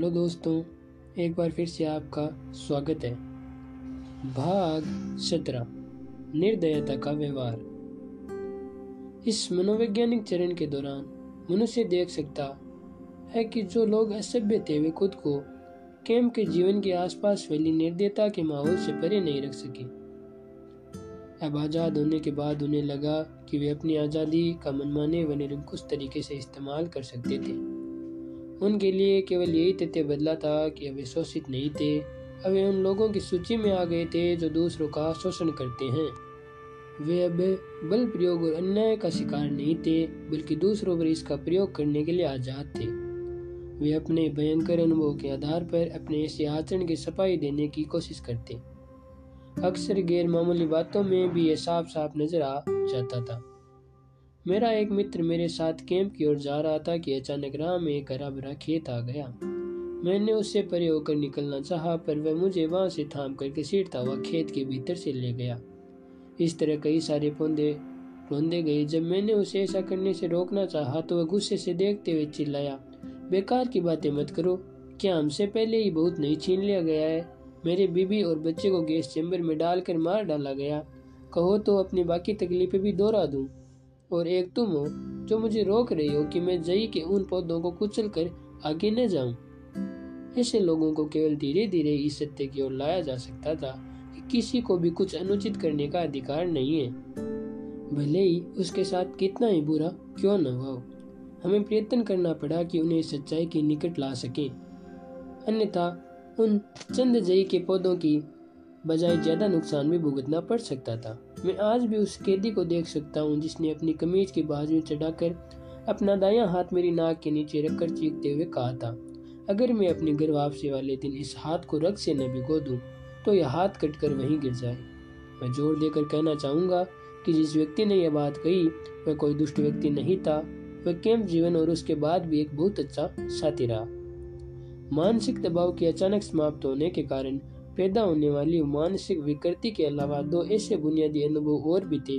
Hello दोस्तों, एक बार फिर से आपका स्वागत है। भाग सत्रह, निर्दयता का व्यवहार। इस मनोवैज्ञानिक चरण के दौरान मनुष्य देख सकता है कि जो लोग असभ्य थे, वे खुद को कैम्प के जीवन के आसपास फैली निर्दयता के माहौल से परे नहीं रख सके। अब आज़ाद होने के बाद उन्हें लगा कि वे अपनी आज़ादी का मनमाने व निरंकुश तरीके से इस्तेमाल कर सकते थे। उनके लिए केवल यही तथ्य बदला था कि वे शोषित नहीं थे। अब उन लोगों की सूची में आ गए थे जो दूसरों का शोषण करते हैं। वे अब बल प्रयोग और अन्याय का शिकार नहीं थे, बल्कि दूसरों पर इसका प्रयोग करने के लिए आज़ाद थे। वे अपने भयंकर अनुभव के आधार पर अपने ऐसे आचरण की सफ़ाई देने की कोशिश करते। अक्सर गैर मामूली बातों में भी यह साफ़ साफ़ नज़र आ जाता था। मेरा एक मित्र मेरे साथ कैंप की ओर जा रहा था कि अचानक राह में एक हरा भरा खेत आ गया। मैंने उससे परे होकर निकलना चाहा, पर वह मुझे वहाँ से थाम कर घसीटता हुआ खेत के भीतर से ले गया। इस तरह कई सारे पौधे रोंदे गए। जब मैंने उसे ऐसा करने से रोकना चाहा तो वह गुस्से से देखते हुए चिल्लाया, बेकार की बातें मत करो। क्या हमसे पहले ही बहुत नहीं छीन लिया गया है? मेरे बीबी और बच्चे को गैस चैम्बर में डालकर मार डाला गया। कहो तो अपनी बाकी तकलीफें भी दोहरा दूँ। और एक तुम हो, जो मुझे रोक रही हो कि मैं जई के उन पौधों को कुचल कर आगे न जाऊँ। ऐसे लोगों को केवल धीरे धीरे इस सत्य की ओर लाया जा सकता था कि किसी को भी कुछ अनुचित करने का अधिकार नहीं है। भले ही उसके साथ कितना ही बुरा क्यों न हो, हमें प्रयत्न करना पड़ा कि उन्हें सच्चाई के निकट ला सके। अन्यथा उन चंद जई के पौधों की बजाय ज़्यादा नुकसान भी भुगतना पड़ सकता था। मैं आज भी उस कैदी को देख सकता हूँ, जिसने अपनी कमीज की बाजू में चढ़ाकर अपना दायां हाथ मेरी नाक के नीचे रखकर चीखते हुए कहा था, अगर मैं अपनी घर वापसी वाले दिन इस हाथ को रग से न भिगो दूँ तो यह हाथ कटकर वहीं गिर जाए। मैं ज़ोर देकर कहना चाहूँगा कि जिस व्यक्ति ने यह बात कही, वह कोई दुष्ट व्यक्ति नहीं था। वह कैंप जीवन और उसके बाद भी एक बहुत अच्छा साथी रहा। मानसिक दबाव के अचानक समाप्त होने के कारण पैदा होने वाली मानसिक विकृति के अलावा दो ऐसे बुनियादी अनुभव और भी थे,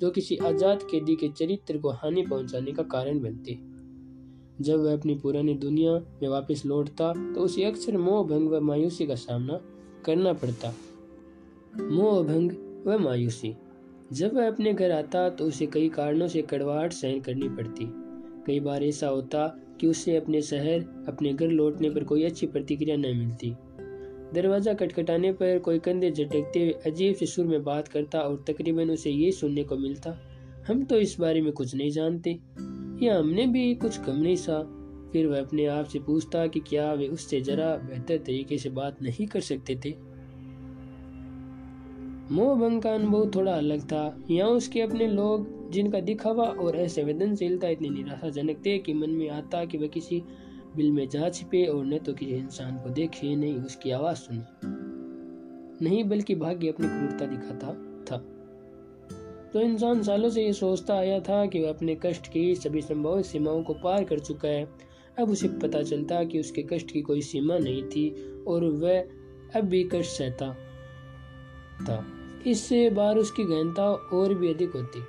जो किसी आज़ाद कैदी के चरित्र को हानि पहुँचाने का कारण बनते। जब वह अपनी पुरानी दुनिया में वापस लौटता तो उसे अक्सर मोह भंग व मायूसी का सामना करना पड़ता। मोह भंग व मायूसी। जब वह अपने घर आता तो उसे कई कारणों से कड़वाहट सहन करनी पड़ती। कई बार ऐसा होता कि उसे अपने शहर, अपने घर लौटने पर कोई अच्छी प्रतिक्रिया न मिलती। दरवाज़ा खटखटाने पर कोई कंधे झटकते हुए अजीब से सुर में बात करता और तकरीबन उसे ये सुनने को मिलता, हम तो इस बारे में कुछ नहीं जानते, या हमने भी कुछ कम नहीं सा? फिर वह अपने आप से पूछता कि क्या वे उससे जरा बेहतर तरीके से बात नहीं कर सकते थे। मोह भंग का अनुभव थोड़ा अलग था। यहाँ उसके अपने लोग, जिनका दिखावा और असंवेदनशीलता इतनी निराशाजनक थे कि मन में आता कि वह किसी बिल में जा छिपे और न तो किसी इंसान को देखे नहीं उसकी आवाज़ सुने। नहीं, बल्कि भाग्य अपनी क्रूरता दिखाता था। तो इंसान सालों से ये सोचता आया था कि वह अपने कष्ट की सभी संभव सीमाओं को पार कर चुका है। अब उसे पता चलता कि उसके कष्ट की कोई सीमा नहीं थी और वह अब भी कष्ट सहता था। इससे बार उसकी गहनता और भी अधिक होती।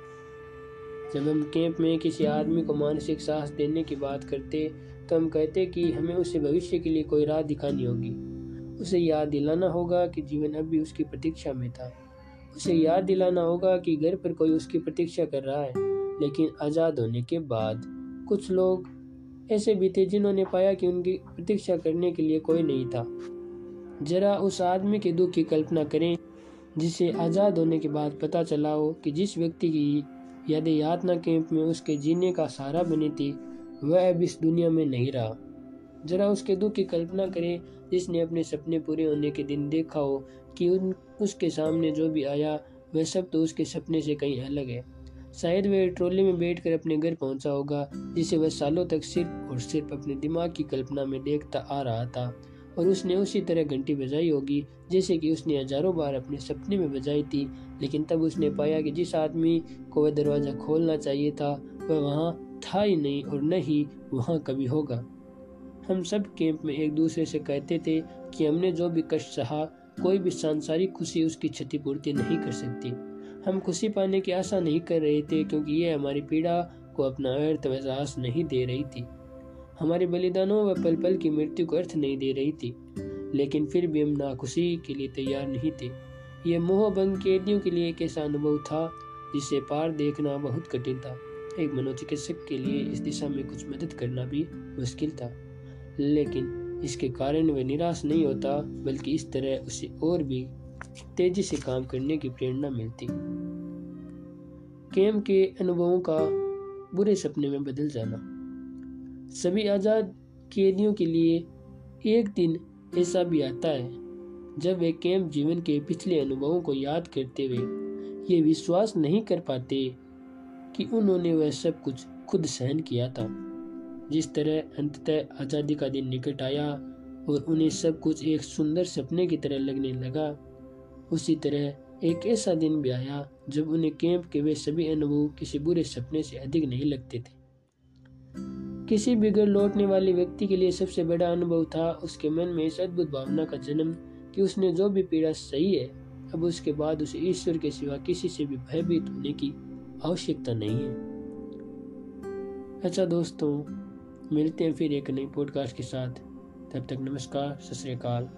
जब हम कैंप में किसी आदमी को मानसिक साहस देने की बात करते हम कहते कि हमें उसे भविष्य के लिए कोई राह दिखानी होगी। उसे याद दिलाना होगा कि जीवन अब भी उसकी प्रतीक्षा में था। उसे याद दिलाना होगा कि घर पर कोई उसकी प्रतीक्षा कर रहा है, लेकिन आज़ाद होने के बाद कुछ लोग ऐसे भी थे जिन्होंने पाया कि उनकी प्रतीक्षा करने के लिए कोई नहीं था। जरा उस आदमी के दुख की कल्पना करें, जिसे आज़ाद होने के बाद पता चला हो कि जिस व्यक्ति की यादें यातना कैंप में उसके जीने का सहारा बनी थी वह अब इस दुनिया में नहीं रहा। जरा उसके दुख की कल्पना करें, जिसने अपने सपने पूरे होने के दिन देखा हो कि उन, उसके सामने जो भी आया, वह सब तो उसके सपने से कहीं अलग है। शायद वह ट्रॉली में बैठकर अपने घर पहुँचा होगा, जिसे वह सालों तक सिर्फ़ और सिर्फ़ अपने दिमाग की कल्पना में देखता आ रहा था। और उसने उसी तरह घंटी बजाई होगी, जैसे कि उसने हज़ारों बार अपने सपने में बजाई थी, लेकिन तब उसने पाया कि जिस आदमी को वह दरवाज़ा खोलना चाहिए था, वह वहाँ था ही नहीं और न ही वहाँ कभी होगा। हम सब कैंप में एक दूसरे से कहते थे कि हमने जो भी कष्ट सहा, कोई भी सांसारिक खुशी उसकी क्षतिपूर्ति नहीं कर सकती। हम खुशी पाने की आशा नहीं कर रहे थे क्योंकि यह हमारी पीड़ा को अपना अर्थ एहसास नहीं दे रही थी। हमारे बलिदानों व पल पल की मृत्यु को अर्थ नहीं दे रही थी, लेकिन फिर भी हम नाखुशी के लिए तैयार नहीं थे। यह मोह भंग कैदियों के लिए एक ऐसा अनुभव था, जिसे पार देखना बहुत कठिन था। एक मनोचिकित्सक के लिए इस दिशा में कुछ मदद करना भी मुश्किल था, लेकिन इसके कारण वह निराश नहीं होता, बल्कि इस तरह उसे और भी तेज़ी से काम करने की प्रेरणा मिलती। कैम के अनुभवों का बुरे सपने में बदल जाना। सभी आज़ाद कैदियों के लिए एक दिन ऐसा भी आता है, जब वे कैंप जीवन के पिछले अनुभवों को याद करते हुए ये विश्वास नहीं कर पाते कि उन्होंने वह सब कुछ खुद सहन किया था। जिस तरह अंततः आज़ादी का दिन निकट आया और उन्हें सब कुछ एक सुंदर सपने की तरह लगने लगा, उसी तरह एक ऐसा दिन भी आया जब उन्हें कैंप के वे सभी अनुभव किसी बुरे सपने से अधिक नहीं लगते थे। किसी भी घर लौटने वाले व्यक्ति के लिए सबसे बड़ा अनुभव था उसके मन में इस अद्भुत भावना का जन्म कि उसने जो भी पीड़ा सही है, अब उसके बाद उसे ईश्वर के सिवा किसी से भी भयभीत होने की आवश्यकता नहीं है। अच्छा दोस्तों, मिलते हैं फिर एक नई पॉडकास्ट के साथ। तब तक नमस्कार, सत श्रीकाल